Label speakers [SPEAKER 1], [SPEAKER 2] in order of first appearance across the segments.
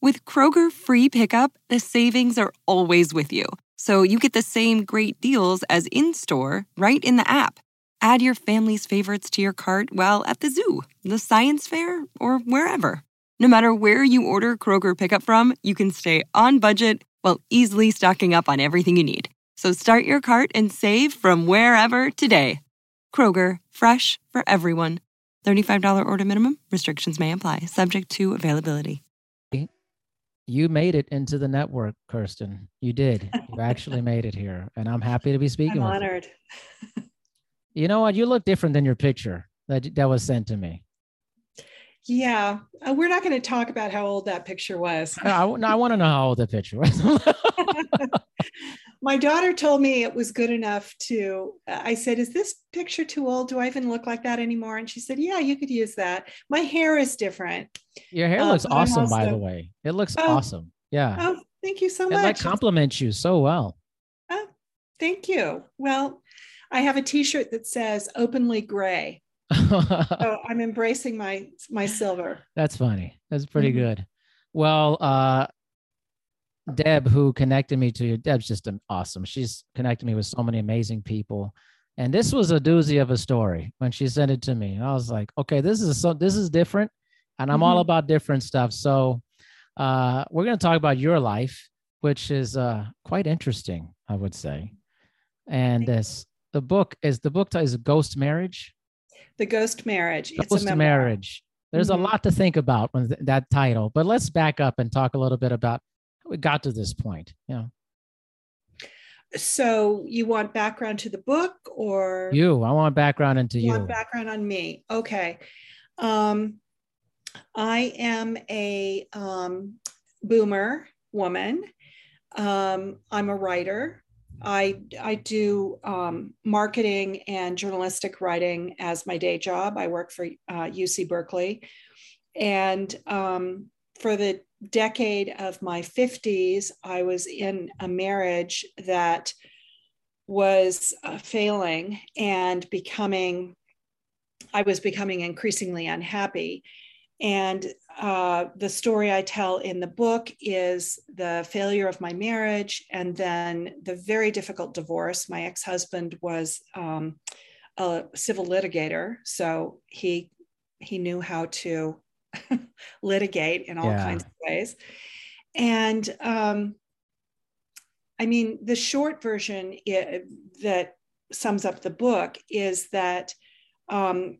[SPEAKER 1] With Kroger free pickup, the savings are always with you. So you get the same great deals as in store right in the app. Add your family's favorites to your cart while at the zoo, the science fair, or wherever. No matter where you order Kroger pickup from, you can stay on budget while easily stocking up on everything you need. So start your cart and save from wherever today. Kroger, fresh for everyone. $35 order minimum. Restrictions may apply, subject to availability.
[SPEAKER 2] You made it into the network, Kirsten. You did. You actually made it here. And I'm happy to be speaking
[SPEAKER 3] I'm honored.
[SPEAKER 2] you. You know what? You look different than your picture that, that was sent to me.
[SPEAKER 3] Yeah, uh, we're not going to talk about how old that picture was.
[SPEAKER 2] I, I, I want to know how old the picture was.
[SPEAKER 3] My daughter told me it was good enough to. I said, "Is this picture too old? Do I even look like that anymore?" And she said, "Yeah, you could use that. My hair is different."
[SPEAKER 2] your hair
[SPEAKER 3] Uh,
[SPEAKER 2] looks awesome, by the way. It looks
[SPEAKER 3] Oh.
[SPEAKER 2] awesome. Yeah.
[SPEAKER 3] Oh, thank you so
[SPEAKER 2] it
[SPEAKER 3] much.
[SPEAKER 2] like compliments you so well.
[SPEAKER 3] Oh, thank you. Well, I have a T-shirt that says "openly gray," so I'm embracing my my silver.
[SPEAKER 2] That's funny. That's pretty
[SPEAKER 3] Mhm.
[SPEAKER 2] good. Well, uh, Deb, who connected me to you, Deb's just an awesome. She's connected me with so many amazing people. And this was a doozy of a story when she sent it to me. And I was like, okay, this is so this is different. And I'm all
[SPEAKER 3] Mhm.
[SPEAKER 2] about different stuff. So uh, we're gonna talk about your life, which is uh, quite interesting, I would say. And this the book is the book is Ghost Marriage.
[SPEAKER 3] The ghost marriage. It's
[SPEAKER 2] Ghost
[SPEAKER 3] a
[SPEAKER 2] marriage. There's
[SPEAKER 3] Mhm.
[SPEAKER 2] a lot to think about when th- that title, but let's back up and talk a little bit about we got to this point. yeah
[SPEAKER 3] So you want background to the book, or
[SPEAKER 2] you. I want background into
[SPEAKER 3] you
[SPEAKER 2] you.
[SPEAKER 3] want background on me? Okay. Um, I am a um, boomer woman. Um, I'm a writer. I I do um, marketing and journalistic writing as my day job. I work for uh, UC Berkeley, and um, for the decade of my 50s, I was in a marriage that was uh, failing and becoming, I was becoming increasingly unhappy. And uh, the story I tell in the book is the failure of my marriage and then the very difficult divorce. My ex husband was um, a civil litigator, so he he knew how to litigate in all
[SPEAKER 2] Yeah.
[SPEAKER 3] kinds of ways. And um, I mean, the short version that sums up the book is that um,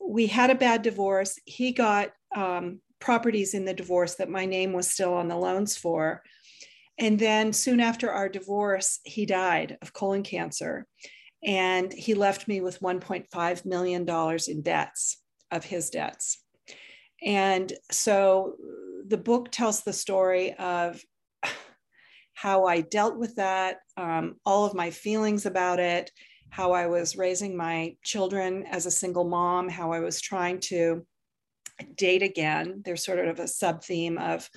[SPEAKER 3] we had a bad divorce. He got um, properties in the divorce that my name was still on the loans for. And then soon after our divorce, he died of colon cancer. And he left me with $1.5 million in debts of his debts. And so the book tells the story of how I dealt with that, um, all of my feelings about it, how I was raising my children as a single mom, how I was trying to date again. There's sort of a sub theme of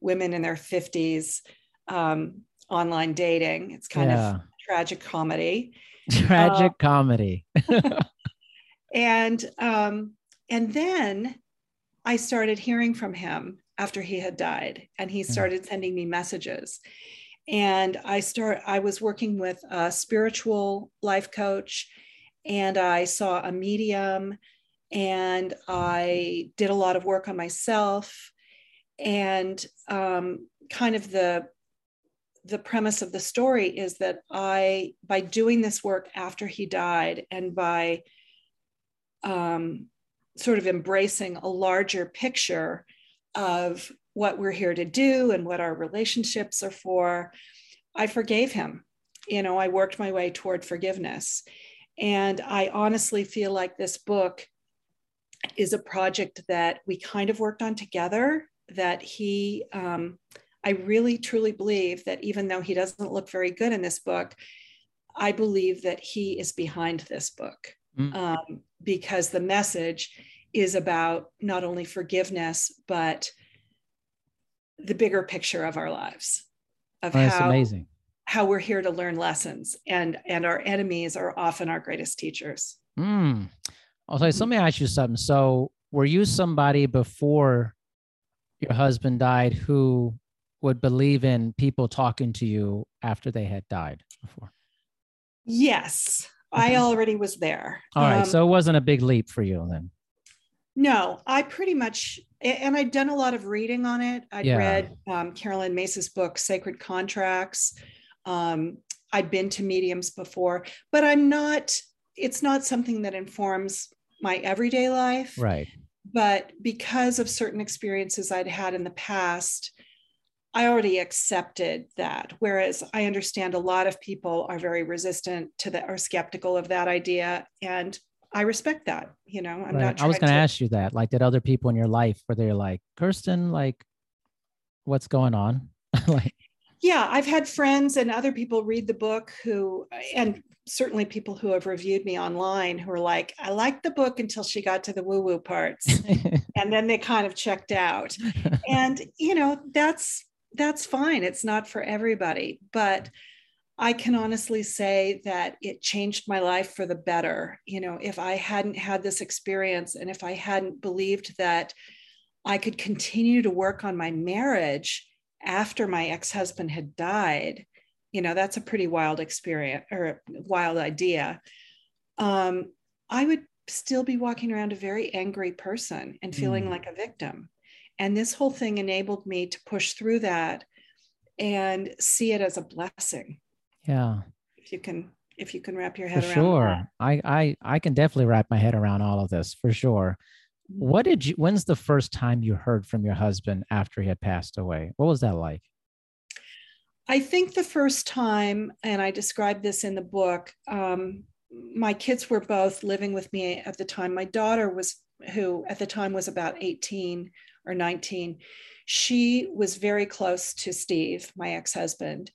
[SPEAKER 3] women in their 50s um, online dating. It's kind
[SPEAKER 2] yeah.
[SPEAKER 3] of tragic comedy.
[SPEAKER 2] Tragic comedy.
[SPEAKER 3] and um, and then I started hearing from him after he had died, and he started sending me messages. And I start. I was working with a spiritual life coach, and I saw a medium, and I did a lot of work on myself, and um, kind of the the premise of the story is that I, by doing this work after he died, and by um, sort of embracing a larger picture of what we're here to do and what our relationships are for, I forgave him. You know, I worked my way toward forgiveness. And I honestly feel like this book is a project that we kind of worked on together, that he, um, I really truly believe that even though he doesn't look very good in this book, I believe that he is behind this book mm. um, because the message is about not only forgiveness, but the bigger picture of our lives of
[SPEAKER 2] oh, how amazing
[SPEAKER 3] how we're here to learn lessons and and our enemies are often our greatest teachers
[SPEAKER 2] mm. okay so let me ask you something so were you somebody before your husband died who would believe in people talking to you after they had died before
[SPEAKER 3] yes. I already was there
[SPEAKER 2] all right um, so it wasn't a big leap for you then
[SPEAKER 3] no i pretty much and I'd done a lot of reading on it. I'd yeah. read um, Caroline Myss's book, Sacred Contracts. Um, I'd been to mediums before, but I'm not, it's not something that informs my everyday life.
[SPEAKER 2] Right.
[SPEAKER 3] But because of certain experiences I'd had in the past, I already accepted that. Whereas I understand a lot of people are very resistant to that, are skeptical of that idea. And I respect that. You know, I'm right.
[SPEAKER 2] not. I was going to ask you that. Like, did other people in your life where they're like, Kirsten, like, what's going on? like,
[SPEAKER 3] yeah, I've had friends and other people read the book who, and certainly people who have reviewed me online who are like, I liked the book until she got to the woo woo parts, and then they kind of checked out. And you know, that's that's fine. It's not for everybody, but I can honestly say that it changed my life for the better. You know, if I hadn't had this experience and if I hadn't believed that I could continue to work on my marriage after my ex husband had died, you know, that's a pretty wild experience or wild idea. Um, I would still be walking around a very angry person and feeling mm. like a victim. And this whole thing enabled me to push through that and see it as a blessing
[SPEAKER 2] yeah.
[SPEAKER 3] If you can if you can wrap your head
[SPEAKER 2] for
[SPEAKER 3] around
[SPEAKER 2] sure.
[SPEAKER 3] That.
[SPEAKER 2] I, I I can definitely wrap my head around all of this for sure. Mm-hmm. What did you when's the first time you heard from your husband after he had passed away? What was that like?
[SPEAKER 3] I think the first time, and I described this in the book, um, my kids were both living with me at the time. My daughter was, who at the time was about 18 or 19, she was very close to Steve, my ex husband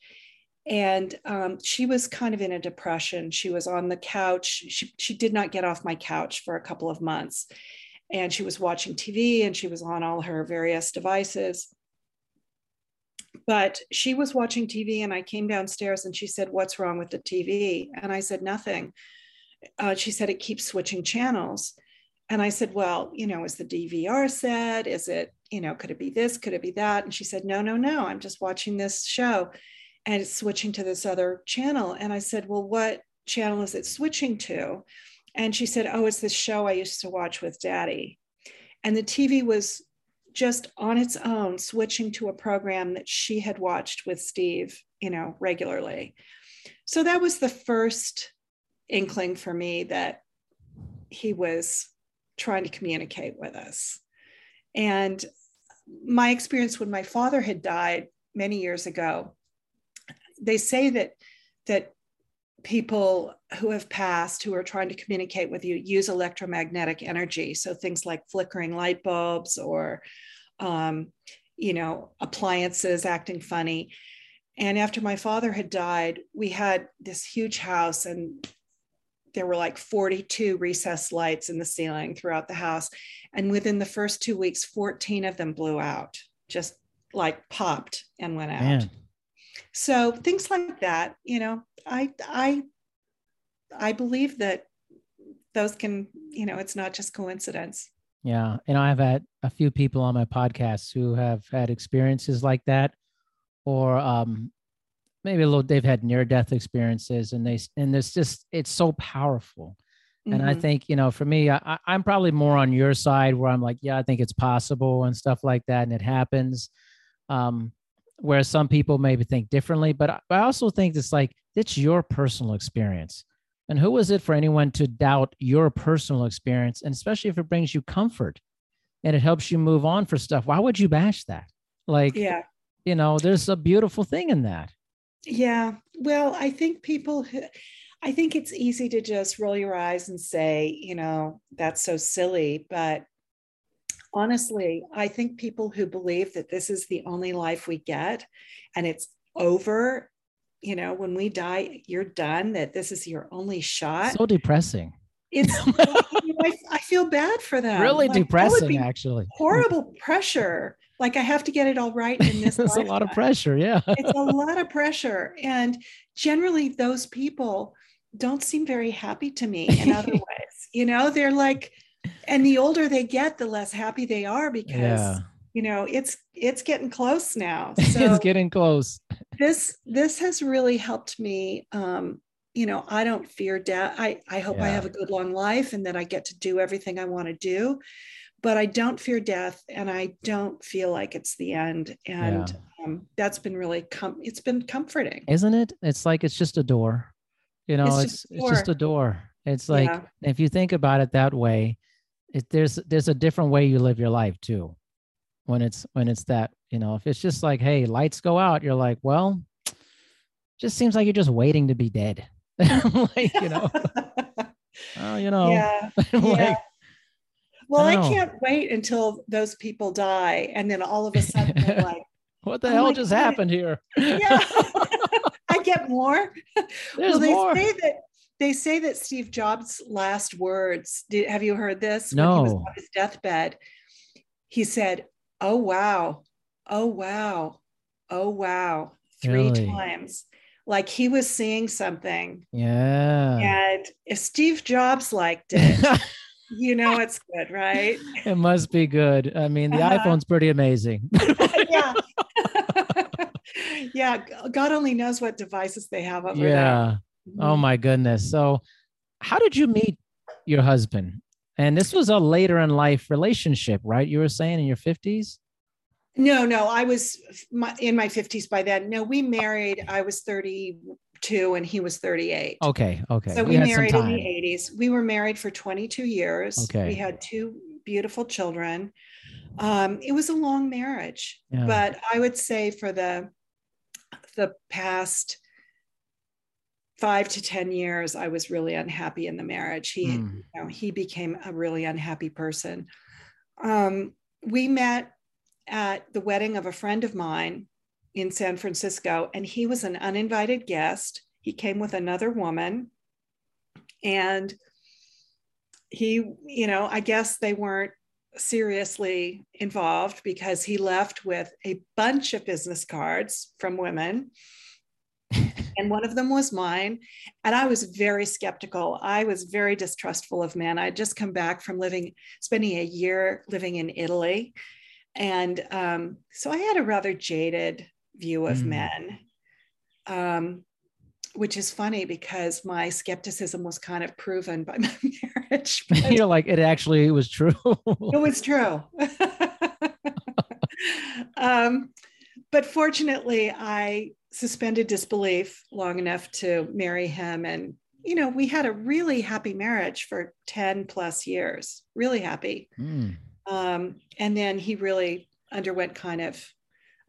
[SPEAKER 3] and um, she was kind of in a depression. She was on the couch. She, she did not get off my couch for a couple of months. And she was watching TV and she was on all her various devices. But she was watching TV, and I came downstairs and she said, What's wrong with the TV? And I said, Nothing. Uh, she said, It keeps switching channels. And I said, Well, you know, is the DVR set? Is it, you know, could it be this? Could it be that? And she said, No, no, no. I'm just watching this show and it's switching to this other channel. And I said, Well, what channel is it switching to? And she said, Oh, it's this show I used to watch with daddy. And the TV was just on its own switching to a program that she had watched with Steve, you know, regularly. So that was the first inkling for me that he was trying to communicate with us. And my experience when my father had died many years ago, they say that that people who have passed who are trying to communicate with you use electromagnetic energy so things like flickering light bulbs or um, you know appliances acting funny and after my father had died we had this huge house and there were like 42 recessed lights in the ceiling throughout the house and within the first two weeks 14 of them blew out just like popped and went out. Man. So things like that you know i i i believe that those can you know it's not just coincidence.
[SPEAKER 2] Yeah and i've had a few people on my podcast who have had experiences like that or um maybe a little they've had near death experiences and they and it's just it's so powerful and mm-hmm. i think you know for me I, i'm probably more on your side where i'm like yeah i think it's possible and stuff like that and it happens um whereas some people maybe think differently. But I also think it's like it's your personal experience. And who is it for anyone to doubt your personal experience? And especially if it brings you comfort and it helps you move on for stuff, why would you bash that? Like, yeah, you know, there's a beautiful thing in that.
[SPEAKER 3] Yeah. Well, I think people, I think it's easy to just roll your eyes and say, you know, that's so silly. But honestly, I think people who believe that this is the only life we get and it's over, you know, when we die, you're done, that this is your only shot.
[SPEAKER 2] So depressing.
[SPEAKER 3] It's, I, I, feel bad for them.
[SPEAKER 2] Really like, depressing, actually.
[SPEAKER 3] Horrible pressure. Like I have to get it all right in this.
[SPEAKER 2] it's a lot of pressure. Yeah.
[SPEAKER 3] it's a lot of pressure. And generally, those people don't seem very happy to me in other ways. You know, they're like, and the older they get, the less happy they are because yeah. you know it's it's getting close now.
[SPEAKER 2] So it's getting close.
[SPEAKER 3] This this has really helped me. Um, you know, I don't fear death. I I hope yeah. I have a good long life and that I get to do everything I want to do. But I don't fear death, and I don't feel like it's the end. And yeah. um, that's been really com- it's been comforting,
[SPEAKER 2] isn't it? It's like it's just a door. You know, it's it's just, it's just a door. It's like yeah. if you think about it that way, it, there's there's a different way you live your life too. When it's when it's that you know, if it's just like, hey, lights go out, you're like, well, just seems like you're just waiting to be dead. like you know, oh, you know,
[SPEAKER 3] yeah, like, yeah. Well, I, I, can't wait until those people die, and then all of a sudden they're like,
[SPEAKER 2] "What the oh hell just God. happened here?"
[SPEAKER 3] yeah, I get more.
[SPEAKER 2] There's
[SPEAKER 3] well, they
[SPEAKER 2] more.
[SPEAKER 3] say that they say that Steve Jobs' last words, did, have you heard this?
[SPEAKER 2] No.
[SPEAKER 3] When he was on his deathbed, he said, Oh, wow. Oh, wow. Oh, wow. Three really? times. Like he was seeing something.
[SPEAKER 2] Yeah.
[SPEAKER 3] And if Steve Jobs liked it, you know it's good, right?
[SPEAKER 2] It must be good. I mean, the uh-huh. iPhone's pretty amazing.
[SPEAKER 3] yeah. yeah. God only knows what devices they have over
[SPEAKER 2] yeah.
[SPEAKER 3] there.
[SPEAKER 2] Yeah. Oh mm-hmm. my goodness. So, how did you meet your husband? And this was a later in life relationship, right? You were saying in your 50s?
[SPEAKER 3] No, no, I was in my 50s by then. No, we married. I was 32 and he was 38.
[SPEAKER 2] Okay, okay.
[SPEAKER 3] So we, we married in the 80s. We were married for 22 years.
[SPEAKER 2] Okay.
[SPEAKER 3] We had two beautiful children. Um, it was a long marriage, yeah. but I would say for the the past five to 10 years, I was really unhappy in the marriage. He, mm. you know, he became a really unhappy person. Um, we met at the wedding of a friend of mine in San Francisco, and he was an uninvited guest. He came with another woman, and he, you know, I guess they weren't seriously involved because he left with a bunch of business cards from women and one of them was mine. And I was very skeptical. I was very distrustful of men. I'd just come back from living, spending a year living in Italy. And um, so I had a rather jaded view of mm. men, um, which is funny because my skepticism was kind of proven by my marriage.
[SPEAKER 2] You're like, it actually was true.
[SPEAKER 3] it was true. um, but fortunately, I suspended disbelief long enough to marry him. And, you know, we had a really happy marriage for 10 plus years, really happy. Mm. Um, and then he really underwent kind of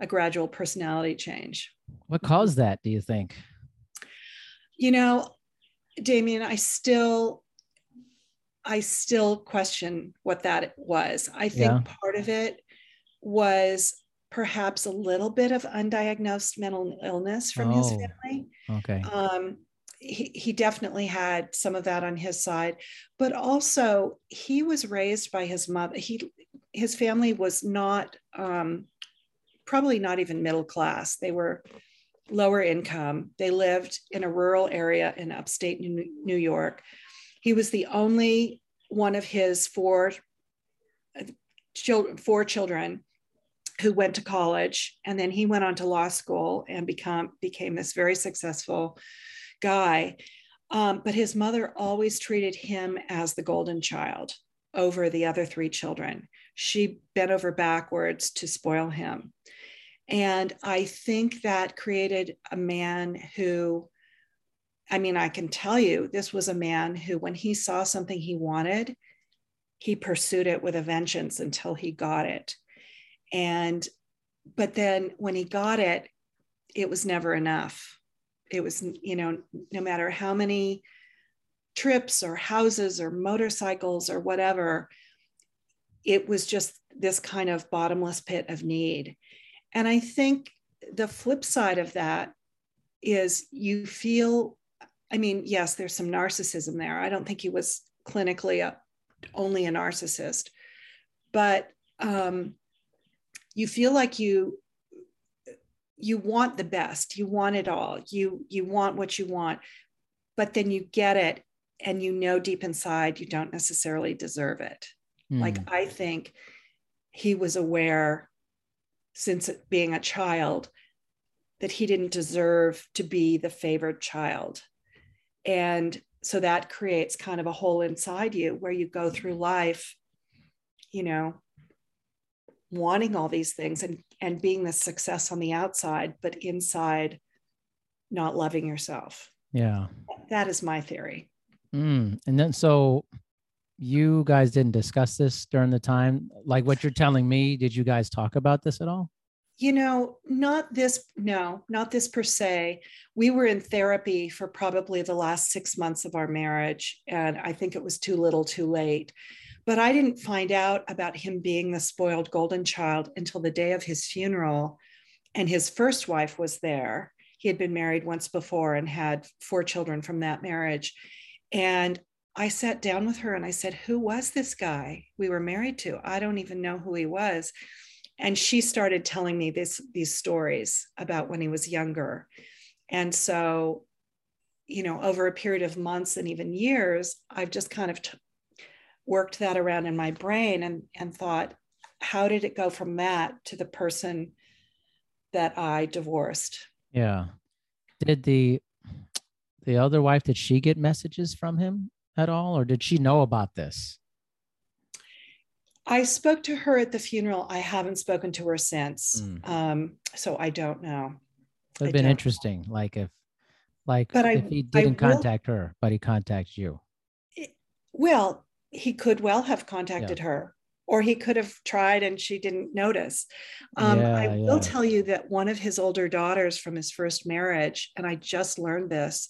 [SPEAKER 3] a gradual personality change.
[SPEAKER 2] What caused that, do you think?
[SPEAKER 3] You know, Darian, I still I still question what that was. I think yeah. part of it was perhaps a little bit of undiagnosed mental illness from oh, his family.
[SPEAKER 2] Okay.
[SPEAKER 3] Um, he, definitely had some of that on his side, but also he was raised by his mother. He his family was not um, probably not even middle class. They were lower income. They lived in a rural area in upstate New York. He was the only one of his four children, four children who went to college and then he went on to law school and become became this very successful guy um, but his mother always treated him as the golden child over the other three children. She bent over backwards to spoil him. And i think that created a man who i mean i can tell you this was a man who when he saw something he wanted he pursued it with a vengeance until he got it. And, but then when he got it, it was never enough. It was, you know, no matter how many trips or houses or motorcycles or whatever, it was just this kind of bottomless pit of need. And I think the flip side of that is you feel, I mean, yes, there's some narcissism there. I don't think he was clinically a, only a narcissist, but um, you feel like you you want the best you want it all you you want what you want but then you get it and you know deep inside you don't necessarily deserve it mm. like i think he was aware since being a child that he didn't deserve to be the favored child and so that creates kind of a hole inside you where you go through life you know wanting all these things and and being the success on the outside but inside not loving yourself.
[SPEAKER 2] Yeah.
[SPEAKER 3] That is my theory.
[SPEAKER 2] Mm. and then so you guys didn't discuss this during the time like what you're telling me did you guys talk about this at all?
[SPEAKER 3] You know not this no not this per se. We were in therapy for probably the last six months of our marriage and i think it was too little too late but I didn't find out about him being the spoiled golden child until the day of his funeral. And his first wife was there. He had been married once before and had four children from that marriage. And I sat down with her and I said, Who was this guy we were married to? I don't even know who he was. And she started telling me this, these stories about when he was younger. And so, you know, over a period of months and even years, I've just kind of t- worked that around in my brain and, and thought, how did it go from that to the person that I divorced?
[SPEAKER 2] Yeah. Did the the other wife did she get messages from him at all or did she know about this?
[SPEAKER 3] I spoke to her at the funeral. I haven't spoken to her since. Mm. Um, so I don't know.
[SPEAKER 2] It'd been interesting. Know. Like if like but if I, he didn't contact her, but he contacts you.
[SPEAKER 3] Well, he could well have contacted yeah. her or he could have tried and she didn't notice. Um, yeah, I will yeah. tell you that one of his older daughters from his first marriage, and I just learned this,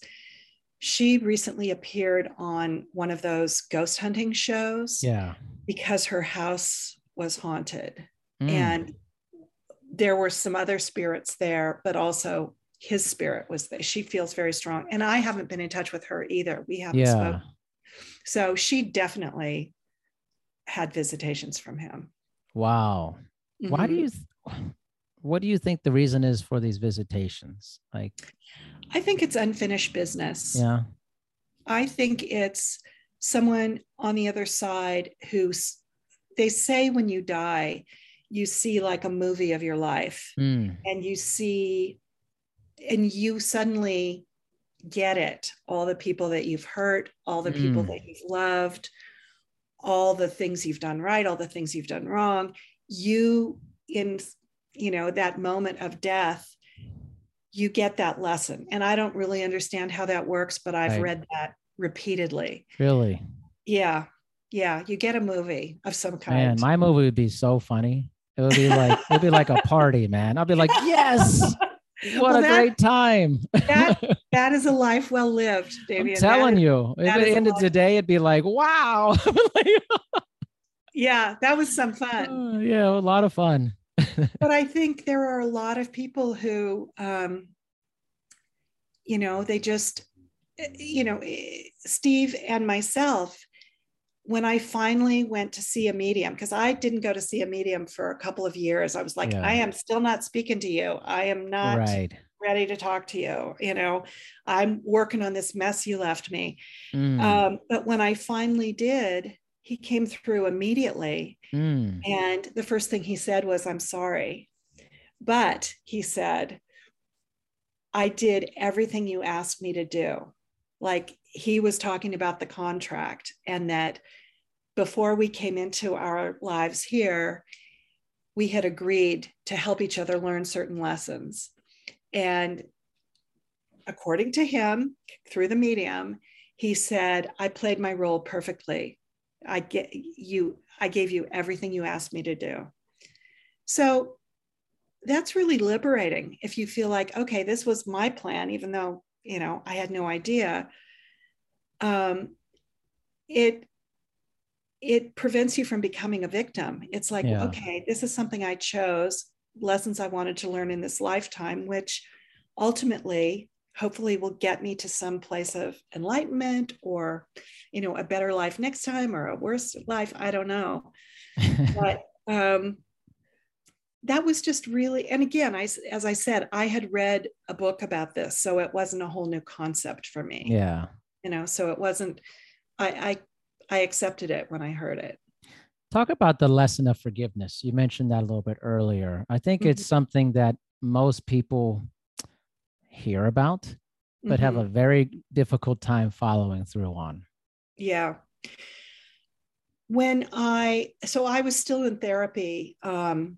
[SPEAKER 3] she recently appeared on one of those ghost hunting shows.
[SPEAKER 2] Yeah.
[SPEAKER 3] Because her house was haunted. Mm. And there were some other spirits there, but also his spirit was there. She feels very strong. And I haven't been in touch with her either. We haven't
[SPEAKER 2] yeah.
[SPEAKER 3] spoken so she definitely had visitations from him.
[SPEAKER 2] Wow. Mm-hmm. Why do mm-hmm. you th- what do you think the reason is for these visitations? Like
[SPEAKER 3] I think it's unfinished business.
[SPEAKER 2] Yeah.
[SPEAKER 3] I think it's someone on the other side who's they say when you die you see like a movie of your life mm. and you see and you suddenly get it. All the people that you've hurt all the people mm. that you've loved all the things you've done right all the things you've done wrong. You in you know that moment of death you get that lesson. And i don't really understand how that works but i've right. read that repeatedly.
[SPEAKER 2] Really?
[SPEAKER 3] Yeah. Yeah. You get a movie of some kind.
[SPEAKER 2] Man my movie would be so funny. It would be like it'd be like a party man. I'd be like yes! What well, a that, great time.
[SPEAKER 3] that, that is a life well lived,
[SPEAKER 2] David. I'm telling you, if it ended today, it'd be like, wow.
[SPEAKER 3] yeah, that was some fun.
[SPEAKER 2] Uh, yeah, a lot of fun.
[SPEAKER 3] but I think there are a lot of people who, um, you know, they just, you know, Steve and myself, when I finally went to see a medium, because I didn't go to see a medium for a couple of years, I was like, yeah. I am still not speaking to you. I am not right. Ready to talk to you. You know, I'm working on this mess you left me. Mm. Um, but when I finally did, he came through immediately. Mm. And the first thing he said was, I'm sorry. But he said, I did everything you asked me to do. Like he was talking about the contract and that before we came into our lives here, we had agreed to help each other learn certain lessons. And according to him, through the medium, he said, I played my role perfectly. I get you, I gave you everything you asked me to do. So that's really liberating if you feel like, okay, this was my plan, even though, you know, I had no idea um, it it prevents you from becoming a victim. It's like,
[SPEAKER 2] Yeah.
[SPEAKER 3] okay, this is something I chose, lessons I wanted to learn in this lifetime, which ultimately, hopefully, will get me to some place of enlightenment or, you know, a better life next time or a worse life. I don't know. But um, that was just really, and again, I, as I said, I had read a book about this, so it wasn't a whole new concept for me.
[SPEAKER 2] yeah.
[SPEAKER 3] You know, so it wasn't. I, I I accepted it when I heard it.
[SPEAKER 2] Talk about the lesson of forgiveness. You mentioned that a little bit earlier. I think it's something that most people hear about, but have
[SPEAKER 3] Mhm.
[SPEAKER 2] a very difficult time following through on.
[SPEAKER 3] yeah when i so i was still in therapy um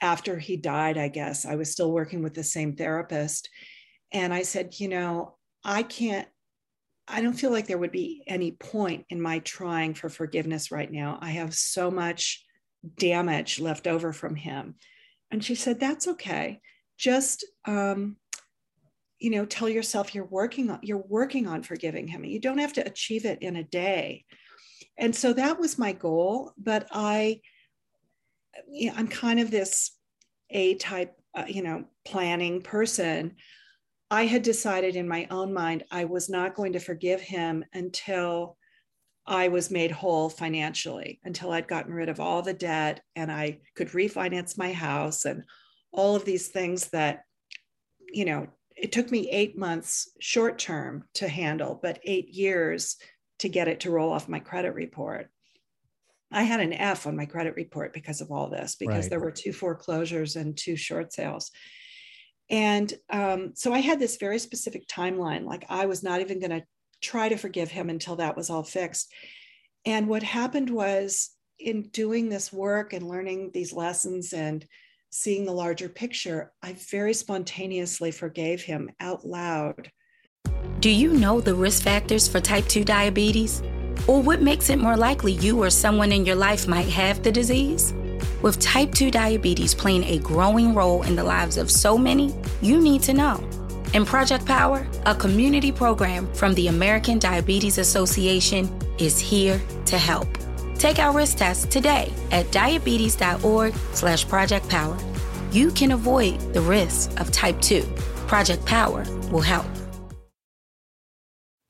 [SPEAKER 3] after he died i guess i was still working with the same therapist and i said you know i can't i don't feel like there would be any point in my trying for forgiveness right now. I have so much damage left over from him. And she said that's okay. Just um you know tell yourself you're working on you're working on forgiving him. You don't have to achieve it in a day. And so that was my goal but i i'm kind of this a type uh, you know planning person i had decided in my own mind i was not going to forgive him until i was made whole financially until i'd gotten rid of all the debt and i could refinance my house and all of these things that you know it took me eight months short term to handle, but eight years to get it to roll off my credit report. I had an F on my credit report because of all this, because
[SPEAKER 2] Right.
[SPEAKER 3] there were two foreclosures and two short sales. And um, so I had this very specific timeline. Like I was not even going to try to forgive him until that was all fixed. And what happened was in doing this work and learning these lessons and seeing the larger picture, I very spontaneously forgave him out loud.
[SPEAKER 4] Do you know the risk factors for type 2 diabetes? Or what makes it more likely you or someone in your life might have the disease? With type 2 diabetes playing a growing role in the lives of so many, you need to know. In Project Power, a community program from the American Diabetes Association is here to help. Take our risk test today at diabetes.org slash project power. You can avoid the risks of type 2. Project Power will help.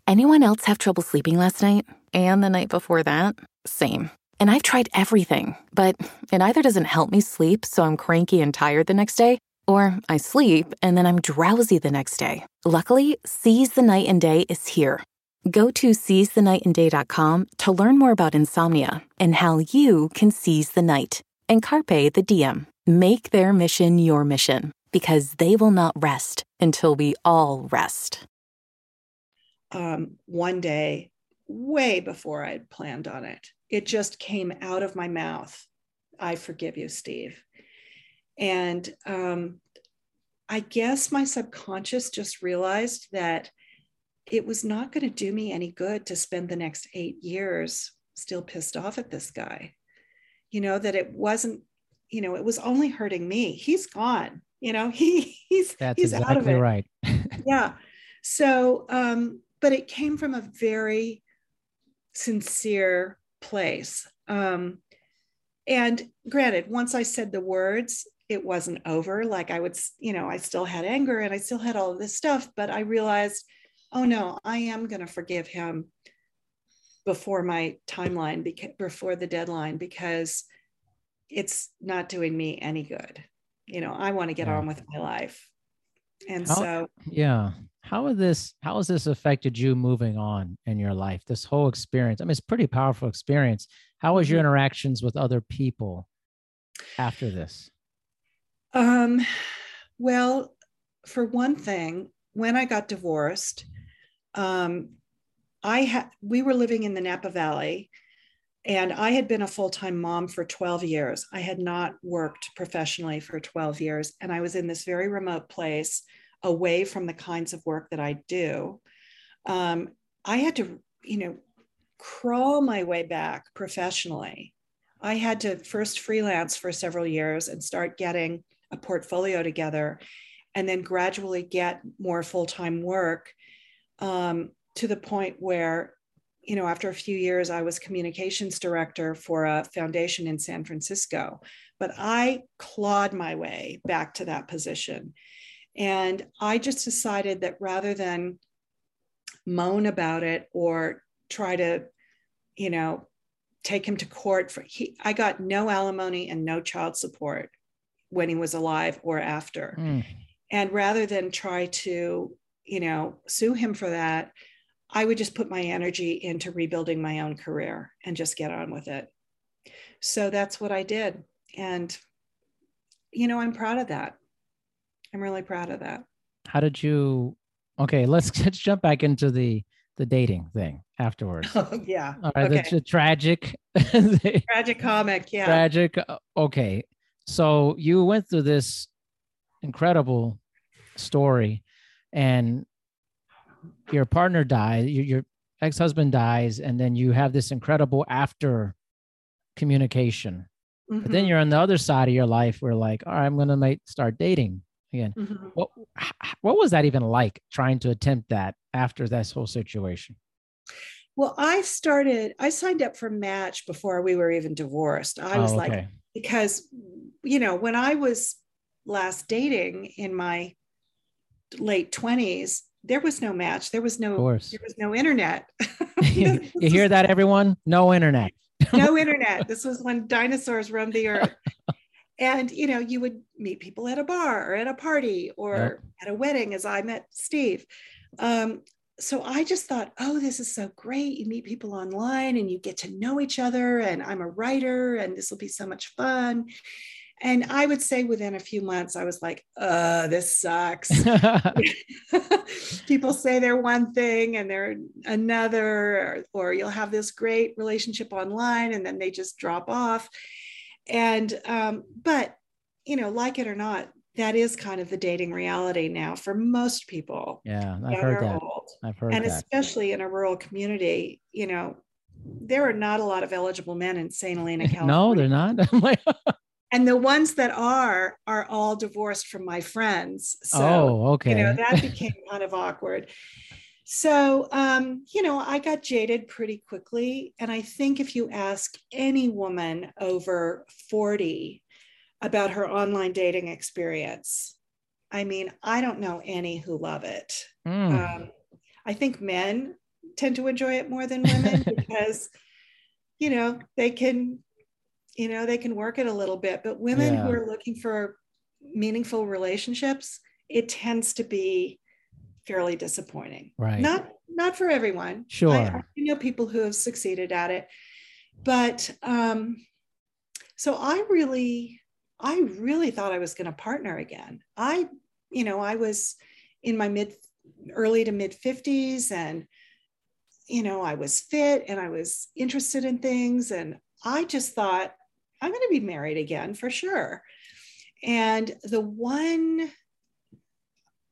[SPEAKER 5] Anyone else have trouble sleeping last night? And the night before that? Same. And I've tried everything, but it either doesn't help me sleep, so I'm cranky and tired the next day, or I sleep and then I'm drowsy the next day. Luckily, Seize the Night and Day is here. Go to seizethenightandday.com to learn more about insomnia and how you can seize the night. And Carpe the DM. Make their mission your mission because they will not rest until we all rest.
[SPEAKER 3] Um, one day, way before I'd planned on it, it just came out of my mouth. I forgive you, Steve. And um, I guess my subconscious just realized that it was not going to do me any good to spend the next eight years still pissed off at this guy. You know, that it wasn't, you know, it was only hurting me. He's gone. You know, he he's
[SPEAKER 2] That's
[SPEAKER 3] he's out of
[SPEAKER 2] exactly
[SPEAKER 3] it.
[SPEAKER 2] right.
[SPEAKER 3] Yeah. So, um, but it came from a very sincere place. Um, and granted, once I said the words, it wasn't over. Like I would, you know, I still had anger and I still had all of this stuff, but I realized, oh no, I am going to forgive him before my timeline, because before the deadline, because it's not doing me any good. You know, I want to get
[SPEAKER 2] Yeah.
[SPEAKER 3] on with my life. And
[SPEAKER 2] How-
[SPEAKER 3] so,
[SPEAKER 2] Yeah. How has this how has this affected you moving on in your life? This whole experience. I mean, it's a pretty powerful experience. How was your
[SPEAKER 3] Mhm.
[SPEAKER 2] interactions with other people after this?
[SPEAKER 3] Um, well, for one thing, when I got divorced, um, I had we were living in the Napa Valley, and I had been a full time mom for 12 years. I had not worked professionally for 12 years, and I was in this very remote place away from the kinds of work that I do. Um, I had to, you know, crawl my way back professionally. I had to first freelance for several years and start getting a portfolio together and then gradually get more full time work um, to the point where you know, after a few years, I was communications director for a foundation in San Francisco, but I clawed my way back to that position. And I just decided that rather than moan about it or try to, you know, take him to court for he I got no alimony and no child support when he was alive or after. Mm. And rather than try to, you know, sue him for that, I would just put my energy into rebuilding my own career and just get on with it. So that's what I did. And, you know, I'm proud of that. I'm really proud of that.
[SPEAKER 2] How did you? Okay, let's let's jump back into the the dating thing afterwards.
[SPEAKER 3] Oh, yeah.
[SPEAKER 2] All right, okay. the, tragic.
[SPEAKER 3] tragic comic. Yeah.
[SPEAKER 2] Tragic. Okay. So you went through this incredible story and your partner dies, your, your ex husband dies, and then you have this incredible after communication. Mm-hmm. But then mm-hmm. you're on the other side of your life where, like, all right, I'm going to start dating again. Mm-hmm. What, what was that even like trying to attempt that after this whole situation?
[SPEAKER 3] Well, I started, I signed up for Match before we were even divorced. I was oh, okay. like, because, you know, when I was last dating in my late 20s, there was no match. There was no there was no internet.
[SPEAKER 2] you hear that, everyone? No internet.
[SPEAKER 3] no internet. This was when dinosaurs roamed the earth. And you know, you would meet people at a bar or at a party or yep. at a wedding, as I met Steve. Um, so I just thought, oh, this is so great. You meet people online and you get to know each other. And I'm a writer, and this will be so much fun. And I would say within a few months, I was like, uh, this sucks. People say they're one thing and they're another, or, or, you'll have this great relationship online and then they just drop off. And, um, but, you know, like it or not, that is kind of the dating reality now for most people.
[SPEAKER 2] Yeah, I've heard that. Old. I've heard
[SPEAKER 3] and
[SPEAKER 2] that.
[SPEAKER 3] especially in a rural community, you know, there are not a lot of eligible men in St. Helena, California.
[SPEAKER 2] no, they're not.
[SPEAKER 3] And the ones that are are all divorced from my friends. So
[SPEAKER 2] oh okay
[SPEAKER 3] you know that became kind of awkward. So um, you know i got jaded pretty quickly. And i think if you ask any woman over 40 about her online dating experience i mean i don't know any who love it. Mm. um, i think men tend to enjoy it more than women because you know they can you know they can work it a little bit but women yeah. who are looking for meaningful relationships it tends to be fairly disappointing.
[SPEAKER 2] Right.
[SPEAKER 3] Not not for everyone.
[SPEAKER 2] Sure.
[SPEAKER 3] I, I know people who have succeeded at it but um so i really i really thought i was going to partner again. I you know i was in my mid early to mid 50s and you know i was fit and i was interested in things and i just thought I'm going to be married again for sure. And the one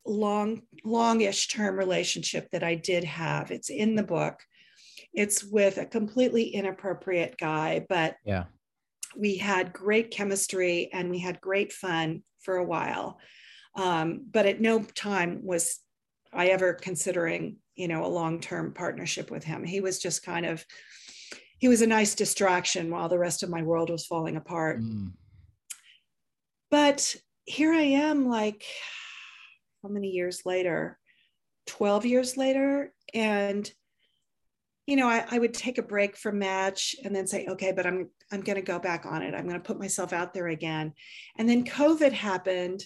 [SPEAKER 3] long, longish term relationship that I did have, it's in the book. It's with a completely inappropriate guy, but
[SPEAKER 2] yeah,
[SPEAKER 3] we had great chemistry and we had great fun for a while. Um, but at no time was I ever considering, you know, a long-term partnership with him. He was just kind of he was a nice distraction while the rest of my world was falling apart. Mm. But here I am, like, how many years later? 12 years later. And, you know, I, I would take a break from match and then say, okay, but I'm I'm going to go back on it. I'm going to put myself out there again. And then COVID happened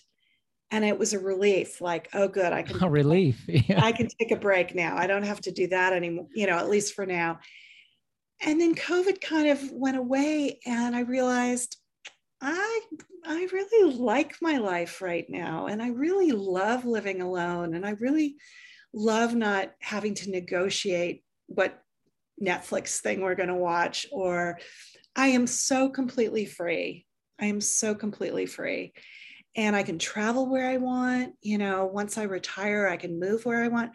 [SPEAKER 3] and it was a relief like oh good i can
[SPEAKER 2] a relief
[SPEAKER 3] yeah. i can take a break now i don't have to do that anymore you know at least for now and then covid kind of went away and i realized i i really like my life right now and i really love living alone and i really love not having to negotiate what netflix thing we're going to watch or i am so completely free. I am so completely free. And i can travel where i want you know once i retire i can move where i want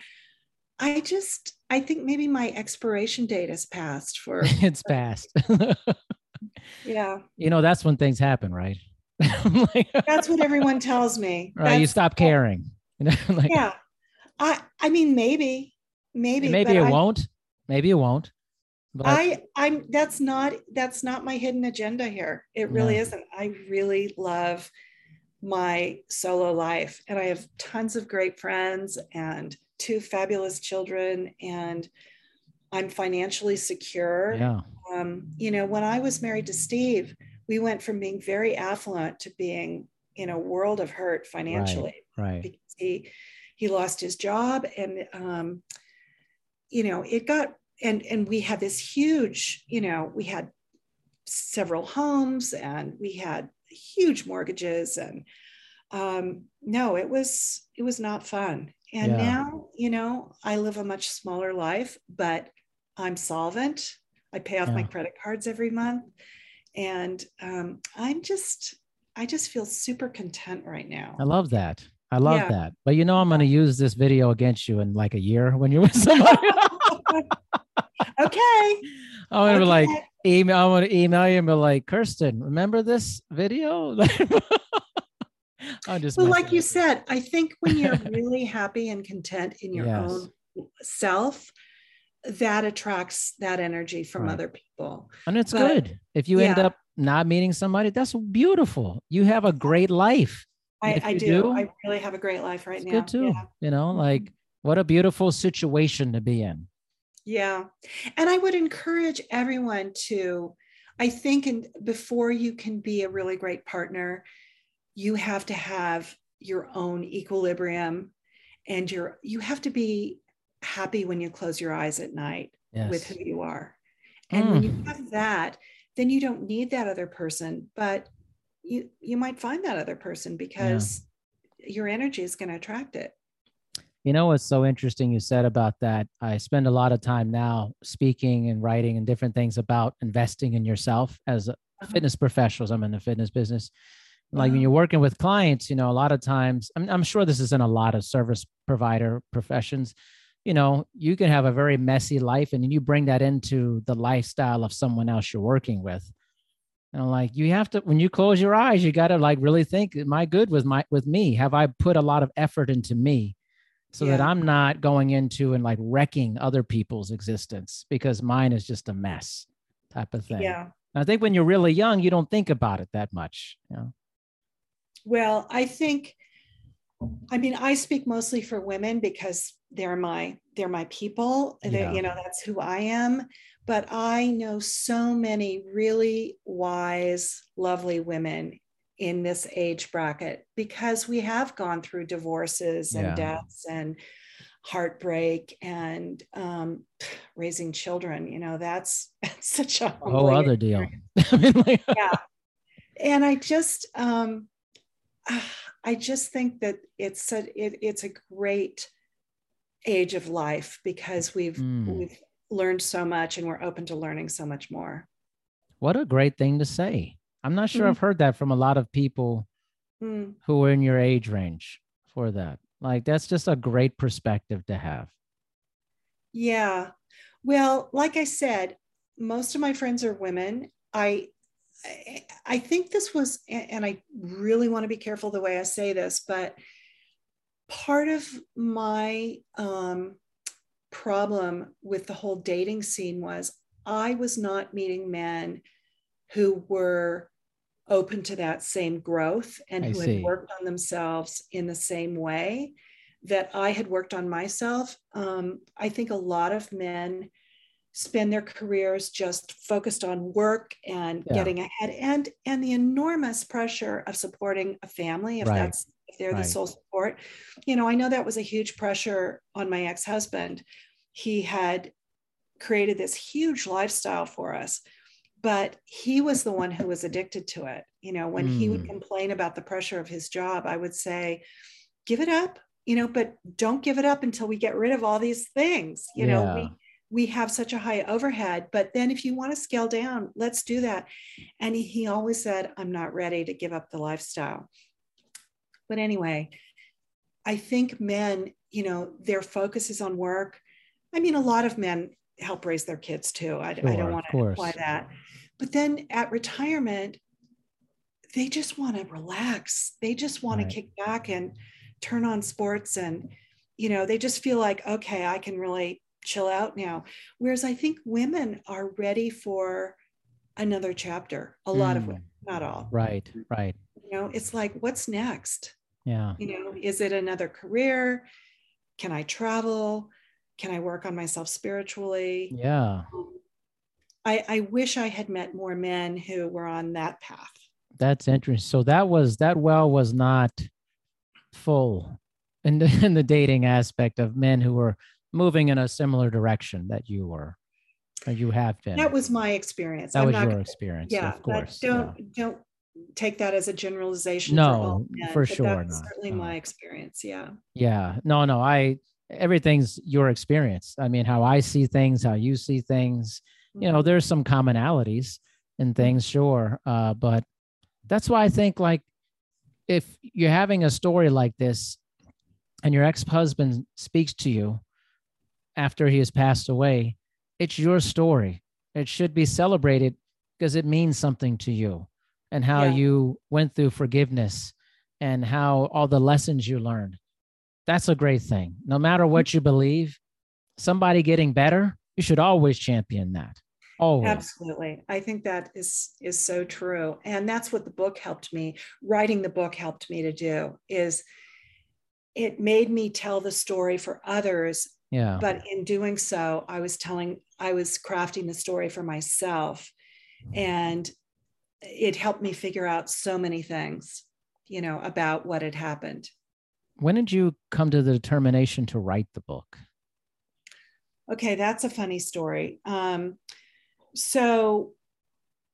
[SPEAKER 3] I just, I think maybe my expiration date has passed for.
[SPEAKER 2] it's passed.
[SPEAKER 3] yeah.
[SPEAKER 2] You know, that's when things happen, right?
[SPEAKER 3] that's what everyone tells me.
[SPEAKER 2] Right. That's, you stop caring.
[SPEAKER 3] like, yeah. I, I mean, maybe, maybe,
[SPEAKER 2] maybe it I, won't. Maybe it won't. But
[SPEAKER 3] I I'm that's not that's not my hidden agenda here. It really
[SPEAKER 2] Yeah.
[SPEAKER 3] isn't. I really love my solo life and I have tons of great friends and two fabulous children and I'm financially secure.
[SPEAKER 2] yeah,
[SPEAKER 3] Um, you know, when I was married to Steve, we went from being very affluent to being in a world of hurt financially
[SPEAKER 2] right.
[SPEAKER 3] because he he lost his job and um, you know it got and and we had this huge you know we had several homes and we had huge mortgages and um, no it was it was not fun and
[SPEAKER 2] Yeah.
[SPEAKER 3] now you know i live a much smaller life but i'm solvent i pay off my credit cards every month and um, i'm just i just feel super content right now
[SPEAKER 2] I love that. I love
[SPEAKER 3] Yeah.
[SPEAKER 2] that. But you know, I'm going to use this video against you in like a year when you're with somebody.
[SPEAKER 3] okay
[SPEAKER 2] I'm going to be like, email. I'm going to email you and be like, Kirsten, remember this video? I'm just
[SPEAKER 3] well like you said i think when you're really happy and content in your
[SPEAKER 2] Yes.
[SPEAKER 3] own self that attracts that energy from
[SPEAKER 2] Right.
[SPEAKER 3] other people
[SPEAKER 2] And it's
[SPEAKER 3] But-
[SPEAKER 2] good. If you end up not meeting somebody, that's beautiful. You have a great life.
[SPEAKER 3] i, I do.
[SPEAKER 2] do,
[SPEAKER 3] i really have a great life right
[SPEAKER 2] It's
[SPEAKER 3] now
[SPEAKER 2] good too.
[SPEAKER 3] yeah.
[SPEAKER 2] You know,
[SPEAKER 3] Mhm.
[SPEAKER 2] like what a beautiful situation to be in.
[SPEAKER 3] Yeah. And I would encourage everyone to, I think, and before you can be a really great partner, you have to have your own equilibrium and your you have to be happy when you close your eyes at night
[SPEAKER 2] Yes.
[SPEAKER 3] with who you are. And when you
[SPEAKER 2] Mm.
[SPEAKER 3] have that, then you don't need that other person, but you you might find that other person because your energy is going to attract it.
[SPEAKER 2] You know what's so interesting you said about that? I spend a lot of time now speaking and writing and different things about investing in yourself as a
[SPEAKER 3] Uh-huh.
[SPEAKER 2] fitness professionals. I'm in the fitness business. Like when
[SPEAKER 3] mm-hmm.
[SPEAKER 2] you're working with clients, you know, a lot of times, I'm, I'm sure this is in a lot of service provider professions. You know, you can have a very messy life and then you bring that into the lifestyle of someone else you're working with. And like you have to, when you close your eyes, you got to like really think, am I good with my, with me? Have I put a lot of effort into me? so that I'm not going into and like wrecking other people's existence because mine is just a mess type of thing.
[SPEAKER 3] Yeah.
[SPEAKER 2] And I think when you're really young, you don't think about it that much. You know?
[SPEAKER 3] Well, I think, I mean, I speak mostly for women because they're my they're my people. They're- You know, that's who I am. But I know so many really wise, lovely women in this age bracket because we have gone through divorces and
[SPEAKER 2] Yeah.
[SPEAKER 3] deaths and heartbreak and um, raising children. You know, that's, that's such a
[SPEAKER 2] A whole other deal. I mean, like,
[SPEAKER 3] yeah and i just um i just think that it's a it, it's a great age of life because we've
[SPEAKER 2] Mm.
[SPEAKER 3] we've learned so much and we're open to learning so much more
[SPEAKER 2] what a great thing to say. I'm not sure
[SPEAKER 3] Mhm.
[SPEAKER 2] I've heard that from a lot of people
[SPEAKER 3] Mm,
[SPEAKER 2] who are in your age range for that. Like, that's just a great perspective to have.
[SPEAKER 3] yeah well like i said most of my friends are women i I- I think this was, and I really want to be careful the way I say this, but part of my um, problem with the whole dating scene was I was not meeting men who were open to that same growth and
[SPEAKER 2] I
[SPEAKER 3] who
[SPEAKER 2] see.
[SPEAKER 3] had worked on themselves in the same way that I had worked on myself. Um, I think a lot of men spend their careers just focused on work and
[SPEAKER 2] Yeah.
[SPEAKER 3] getting ahead and and the enormous pressure of supporting a family if
[SPEAKER 2] Right.
[SPEAKER 3] that's if they're the sole support you know i know that was a huge pressure on my ex-husband he had created this huge lifestyle for us but he was the one who was addicted to it you know when he would
[SPEAKER 2] Mm.
[SPEAKER 3] complain about the pressure of his job i would say give it up you know but don't give it up until we get rid of all these things you know we we have such a high overhead but then if you want to scale down let's do that. And he, always said i'm not ready to give up the lifestyle. But anyway i think men you know their focus is on work. I mean a lot of men help raise their kids too. I, I don't want to imply that. But then at retirement they just want to relax. They just want
[SPEAKER 2] Right.
[SPEAKER 3] to kick back and turn on sports and you know they just feel like okay i can really chill out now. Whereas I think women are ready for another chapter. A lot of
[SPEAKER 2] Mm.
[SPEAKER 3] women, not all.
[SPEAKER 2] Right, right.
[SPEAKER 3] You know, it's like, what's next?
[SPEAKER 2] Yeah.
[SPEAKER 3] You know, is it another career? Can I travel? Can I work on myself spiritually?
[SPEAKER 2] Yeah.
[SPEAKER 3] I, I wish I had met more men who were on that path.
[SPEAKER 2] That's interesting. So that was that well was not full in the, in the dating aspect of men who were moving in a similar direction that you were or you have been.
[SPEAKER 3] That was my experience.
[SPEAKER 2] that
[SPEAKER 3] I'm
[SPEAKER 2] was
[SPEAKER 3] not
[SPEAKER 2] your experience.
[SPEAKER 3] yeah,
[SPEAKER 2] of course.
[SPEAKER 3] don't
[SPEAKER 2] yeah.
[SPEAKER 3] don't take that as a generalization.
[SPEAKER 2] No,
[SPEAKER 3] for, men,
[SPEAKER 2] for sure
[SPEAKER 3] certainly
[SPEAKER 2] no.
[SPEAKER 3] my experience. Yeah.
[SPEAKER 2] Yeah. No, no. I everything's your experience. I mean, how I see things, how you see things. You know,
[SPEAKER 3] Mhm.
[SPEAKER 2] there's some commonalities in things, sure. Uh, but that's why I think like if you're having a story like this and your ex-husband speaks to you after he has passed away, it's your story. It should be celebrated because it means something to you and how
[SPEAKER 3] Yeah.
[SPEAKER 2] you went through forgiveness and how all the lessons you learned. That's a great thing. No matter what you believe, somebody getting better, you should always champion that. Always.
[SPEAKER 3] Absolutely. I think that is is so true. And that's what the book helped me, writing the book helped me to do is it made me tell the story for others,
[SPEAKER 2] Yeah.
[SPEAKER 3] but in doing so, I was telling I was crafting the story for myself and it helped me figure out so many things, you know, about what had happened.
[SPEAKER 2] when did you come to the determination to write the book?
[SPEAKER 3] Okay, that's a funny story. Um, so,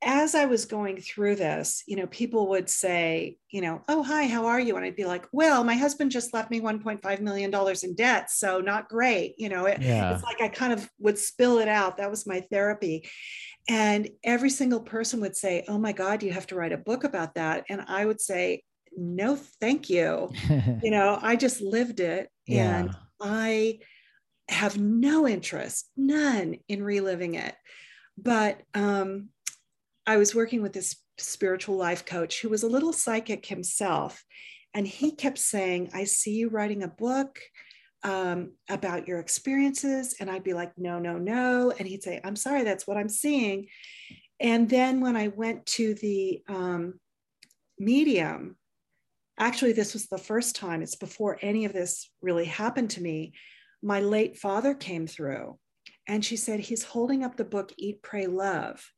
[SPEAKER 3] as I was going through this, you know, people would say, you know, oh, hi, how are you? And I'd be like, well, my husband just left me $1.5 million in debt. So, not great. You know, it,
[SPEAKER 2] Yeah.
[SPEAKER 3] it's like I kind of would spill it out. That was my therapy. And every single person would say, oh my God, you have to write a book about that. And I would say, no, thank you. You know, I just lived it.
[SPEAKER 2] yeah.
[SPEAKER 3] And I have no interest, none in reliving it. But um, I was working with this spiritual life coach who was a little psychic himself. And he kept saying, I see you writing a book um, about your experiences. And I'd be like, no, no, no. And he'd say, I'm sorry, that's what I'm seeing. And then when I went to the um, medium, actually, this was the first time, it's before any of this really happened to me. My late father came through and she said, He's holding up the book Eat, Pray, Love.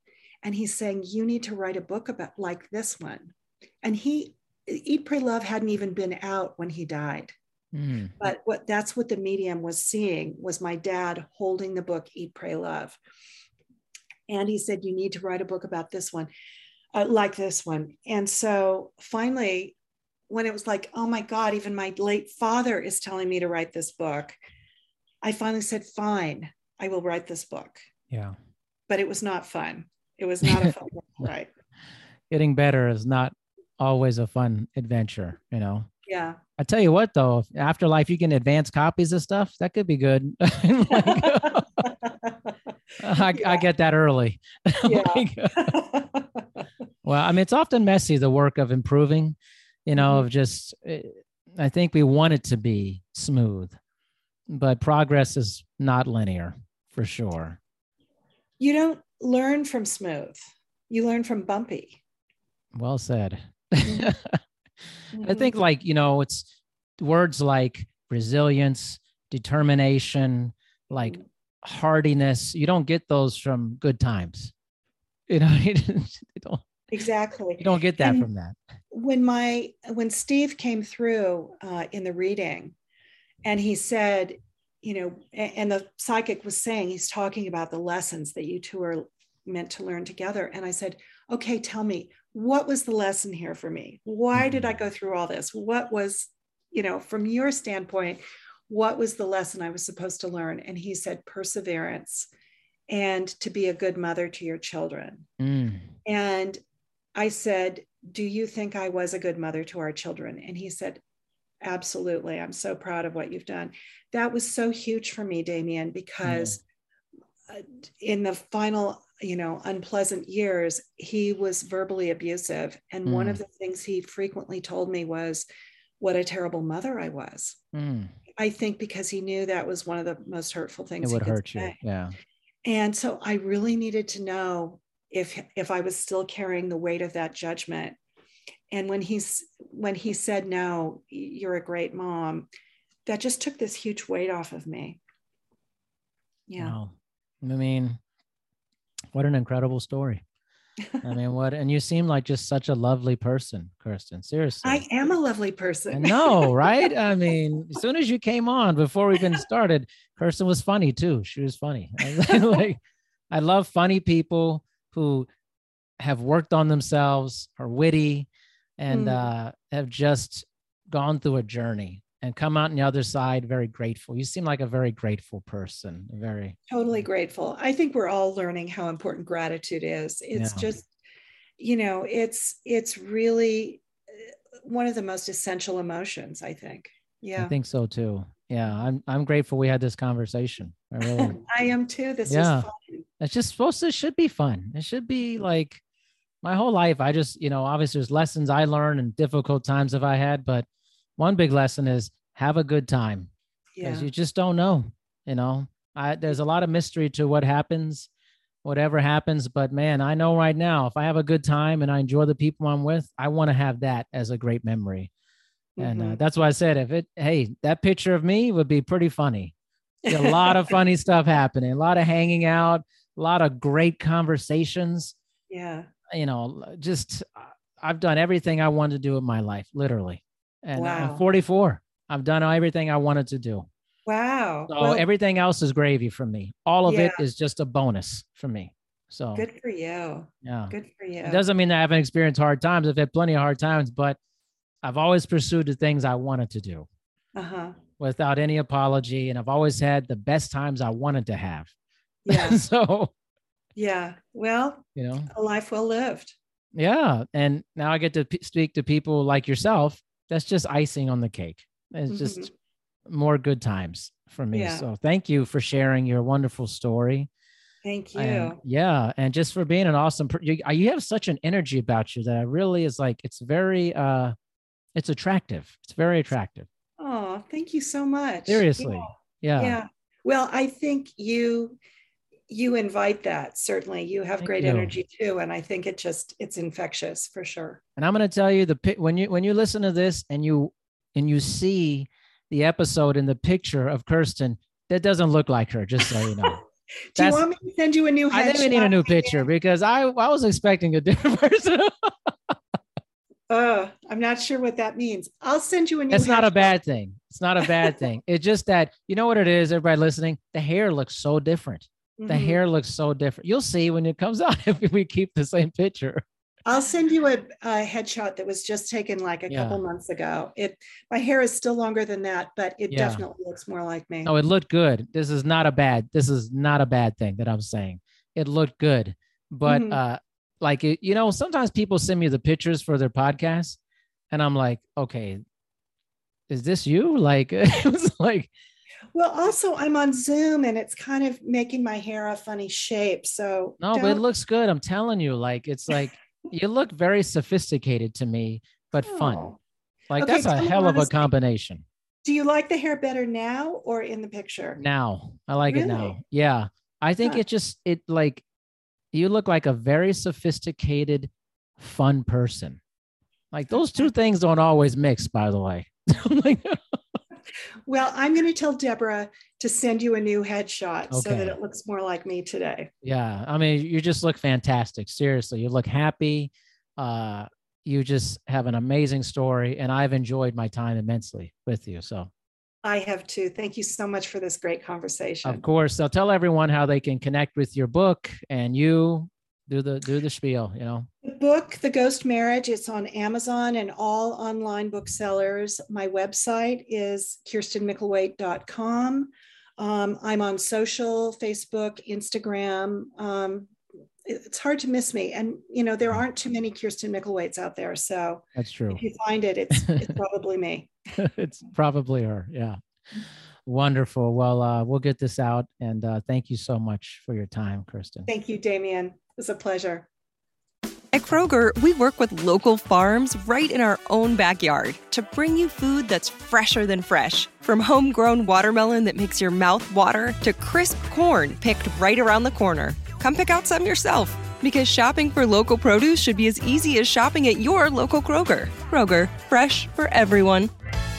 [SPEAKER 3] And he's saying, You need to write a book about like this one. And he, Eat, Pray, Love hadn't even been out when he died.
[SPEAKER 2] Mm.
[SPEAKER 3] But what that's what the medium was seeing was my dad holding the book Eat, Pray, Love. And he said, You need to write a book about this one, uh, like this one. And so finally, when it was like, Oh my God, even my late father is telling me to write this book, I finally said, Fine, I will write this book.
[SPEAKER 2] Yeah.
[SPEAKER 3] But it was not fun. It was not a fun to.
[SPEAKER 2] Getting better is not always a fun adventure, you know.
[SPEAKER 3] Yeah.
[SPEAKER 2] I tell you what, though, if afterlife you can advance copies of stuff, that could be good. Like, I, I get that early.
[SPEAKER 3] Yeah.
[SPEAKER 2] Like, well, I mean, it's often messy the work of improving, you know,
[SPEAKER 3] Mhm.
[SPEAKER 2] of just, eh, I think we want it to be smooth, but progress is not linear for sure.
[SPEAKER 3] you don't learn from smooth, you learn from bumpy.
[SPEAKER 2] Well said.
[SPEAKER 3] Mhm.
[SPEAKER 2] I think like, you know, it's words like resilience, determination, like
[SPEAKER 3] Mhm.
[SPEAKER 2] hardiness. You don't get those from good times. You know, you don't,
[SPEAKER 3] exactly.
[SPEAKER 2] you don't get that
[SPEAKER 3] And-
[SPEAKER 2] from that.
[SPEAKER 3] when my when steve came through uh, in the reading and he said you know and the psychic was saying he's talking about the lessons that you two are meant to learn together. And i said okay tell me what was the lesson here for me? Why did i go through all this? What was you know from your standpoint what was the lesson i was supposed to learn? And he said perseverance and to be a good mother to your children.
[SPEAKER 2] Mm.
[SPEAKER 3] and I said, Do you think I was a good mother to our children? And he said, Absolutely. I'm so proud of what you've done. That was so huge for me, Darian, because uh, in the final, you know, unpleasant years, he was verbally abusive. And one of the things he frequently told me was, what a terrible mother I was.
[SPEAKER 2] Mm,
[SPEAKER 3] I think because he knew that was one of the most hurtful
[SPEAKER 2] it
[SPEAKER 3] things
[SPEAKER 2] would
[SPEAKER 3] he could
[SPEAKER 2] hurt you. Yeah.
[SPEAKER 3] And so I really needed to know if if I was still carrying the weight of that judgment. And when he's when he said no, you're a great mom, that just took this huge weight off of me. Yeah.
[SPEAKER 2] Wow. I mean, what an incredible story. I mean, what, and you seem like just such a lovely person, Kirsten. Seriously.
[SPEAKER 3] I am a lovely person.
[SPEAKER 2] no, right? I mean, as soon as you came on, before we even started, Kirsten was funny too. She was funny. like, I love funny people who have worked on themselves, are witty, and
[SPEAKER 3] Mm.
[SPEAKER 2] uh, have just gone through a journey and come out on the other side very grateful. You seem like a very grateful person. Very,
[SPEAKER 3] totally grateful. I think we're all learning how important gratitude is. It's
[SPEAKER 2] Yeah.
[SPEAKER 3] just, you know, it's it's really uh, one of the most essential emotions, I think. Yeah.
[SPEAKER 2] I think so too. Yeah, I'm. I'm grateful we had this conversation. I really.
[SPEAKER 3] I am too. This
[SPEAKER 2] Yeah.
[SPEAKER 3] is fun.
[SPEAKER 2] it's just supposed to should be fun it should be like my whole life i just you know obviously there's lessons i learned and difficult times have i had but one big lesson is have a good time because
[SPEAKER 3] Yeah.
[SPEAKER 2] you just don't know you know i there's a lot of mystery to what happens whatever happens but man i know right now if i have a good time and i enjoy the people i'm with i want to have that as a great memory and uh,
[SPEAKER 3] Mhm.
[SPEAKER 2] that's why i said if it hey that picture of me would be pretty funny a lot of funny stuff happening, a lot of hanging out, a lot of great conversations.
[SPEAKER 3] yeah.
[SPEAKER 2] You know, just uh, I've done everything I wanted to do in my life, literally. And
[SPEAKER 3] Wow.
[SPEAKER 2] I'm 44. I've done everything I wanted to do.
[SPEAKER 3] Wow.
[SPEAKER 2] So
[SPEAKER 3] Well,
[SPEAKER 2] everything else is gravy for me. All of it
[SPEAKER 3] Yeah.
[SPEAKER 2] is just a bonus for me. So
[SPEAKER 3] good for you.
[SPEAKER 2] yeah.
[SPEAKER 3] Good for you.
[SPEAKER 2] It doesn't mean that I haven't experienced hard times. I've had plenty of hard times, but I've always pursued the things I wanted to do
[SPEAKER 3] uh-huh.
[SPEAKER 2] without any apology. And I've always had the best times I wanted to have.
[SPEAKER 3] Yeah.
[SPEAKER 2] so,
[SPEAKER 3] yeah. Well,
[SPEAKER 2] you know,
[SPEAKER 3] a life well lived.
[SPEAKER 2] yeah. And now I get to p- speak to people like yourself. That's just icing on the cake. It's just more good times for me.
[SPEAKER 3] Yeah.
[SPEAKER 2] So thank you for sharing your wonderful story.
[SPEAKER 3] Thank you.
[SPEAKER 2] And yeah. And just for being an awesome, per- you, you have such an energy about you that I really is like, it's very, uh, it's attractive. It's very attractive.
[SPEAKER 3] oh, thank you so much.
[SPEAKER 2] Seriously.
[SPEAKER 3] Yeah.
[SPEAKER 2] Yeah.
[SPEAKER 3] yeah. Well, I think you you invite that certainly. You have
[SPEAKER 2] Thank
[SPEAKER 3] great
[SPEAKER 2] you.
[SPEAKER 3] energy too, and I think it just it's infectious for sure.
[SPEAKER 2] And I'm going to tell you the when you when you listen to this and you and you see the episode in the picture of Kirsten, that doesn't look like her. Just so you know,
[SPEAKER 3] Do you want me to send you a new?
[SPEAKER 2] I think we need a new picture because I I was expecting a different person.
[SPEAKER 3] Uh, I'm not sure what that means. I'll send you a new.
[SPEAKER 2] It's not a bad thing. It's not a bad thing. It's just that you know what it is. Everybody listening, the hair looks so different. The
[SPEAKER 3] Mhm.
[SPEAKER 2] hair looks so different. You'll see when it comes out if we keep the same picture.
[SPEAKER 3] I'll send you a, a headshot that was just taken like a
[SPEAKER 2] Yeah.
[SPEAKER 3] couple months ago. It my hair is still longer than that, but it
[SPEAKER 2] Yeah.
[SPEAKER 3] definitely looks more like me.
[SPEAKER 2] Oh, it looked good. This is not a bad. This is not a bad thing that I'm saying. It looked good, but
[SPEAKER 3] Mhm.
[SPEAKER 2] uh, like it, you know, sometimes people send me the pictures for their podcast, and I'm like, okay, is this you? Like it was like,
[SPEAKER 3] Well, also I'm on Zoom and it's kind of making my hair a funny shape. So
[SPEAKER 2] no, but it looks good. I'm telling you, like it's like you look very sophisticated to me, but fun.
[SPEAKER 3] Oh.
[SPEAKER 2] Like
[SPEAKER 3] Okay,
[SPEAKER 2] that's a hell of a combination.
[SPEAKER 3] Do you like the hair better now or in the picture?
[SPEAKER 2] Now I like it now. Yeah, I think
[SPEAKER 3] Huh.
[SPEAKER 2] it just it like you look like a very sophisticated, fun person. Like those two things don't always mix, by the way. Like,
[SPEAKER 3] Well, I'm going to tell Deborah to send you a new headshot so that it looks more like me today.
[SPEAKER 2] yeah, I mean, you just look fantastic. Seriously, you look happy. Uh, you just have an amazing story, and I've enjoyed my time immensely with you. So,
[SPEAKER 3] I have too. Thank you so much for this great conversation.
[SPEAKER 2] of course, I'll tell everyone how they can connect with your book and you. Do the do the spiel, you know.
[SPEAKER 3] The book, The Ghost Marriage, it's on Amazon and all online booksellers. My website is kirstenmickelwait.com. Um, I'm on social, Facebook, Instagram. Um, it- it's hard to miss me. And, you know, there aren't too many Kirsten Mickelwaits out there. So
[SPEAKER 2] That's true.
[SPEAKER 3] if you find it, it's, it's probably me.
[SPEAKER 2] it's probably her. Yeah. Wonderful. Well, uh, we'll get this out. And uh, thank you so much for your time, Kirsten.
[SPEAKER 3] Thank you, Darian. It was a pleasure.
[SPEAKER 1] At Kroger, we work with local farms right in our own backyard to bring you food that's fresher than fresh. From homegrown watermelon that makes your mouth water to crisp corn picked right around the corner. Come pick out some yourself because shopping for local produce should be as easy as shopping at your local Kroger. Kroger, fresh for everyone.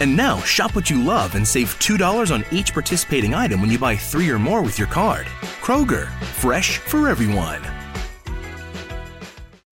[SPEAKER 6] And now, shop what you love and save $2 on each participating item when you buy three or more with your card. Kroger, fresh for everyone.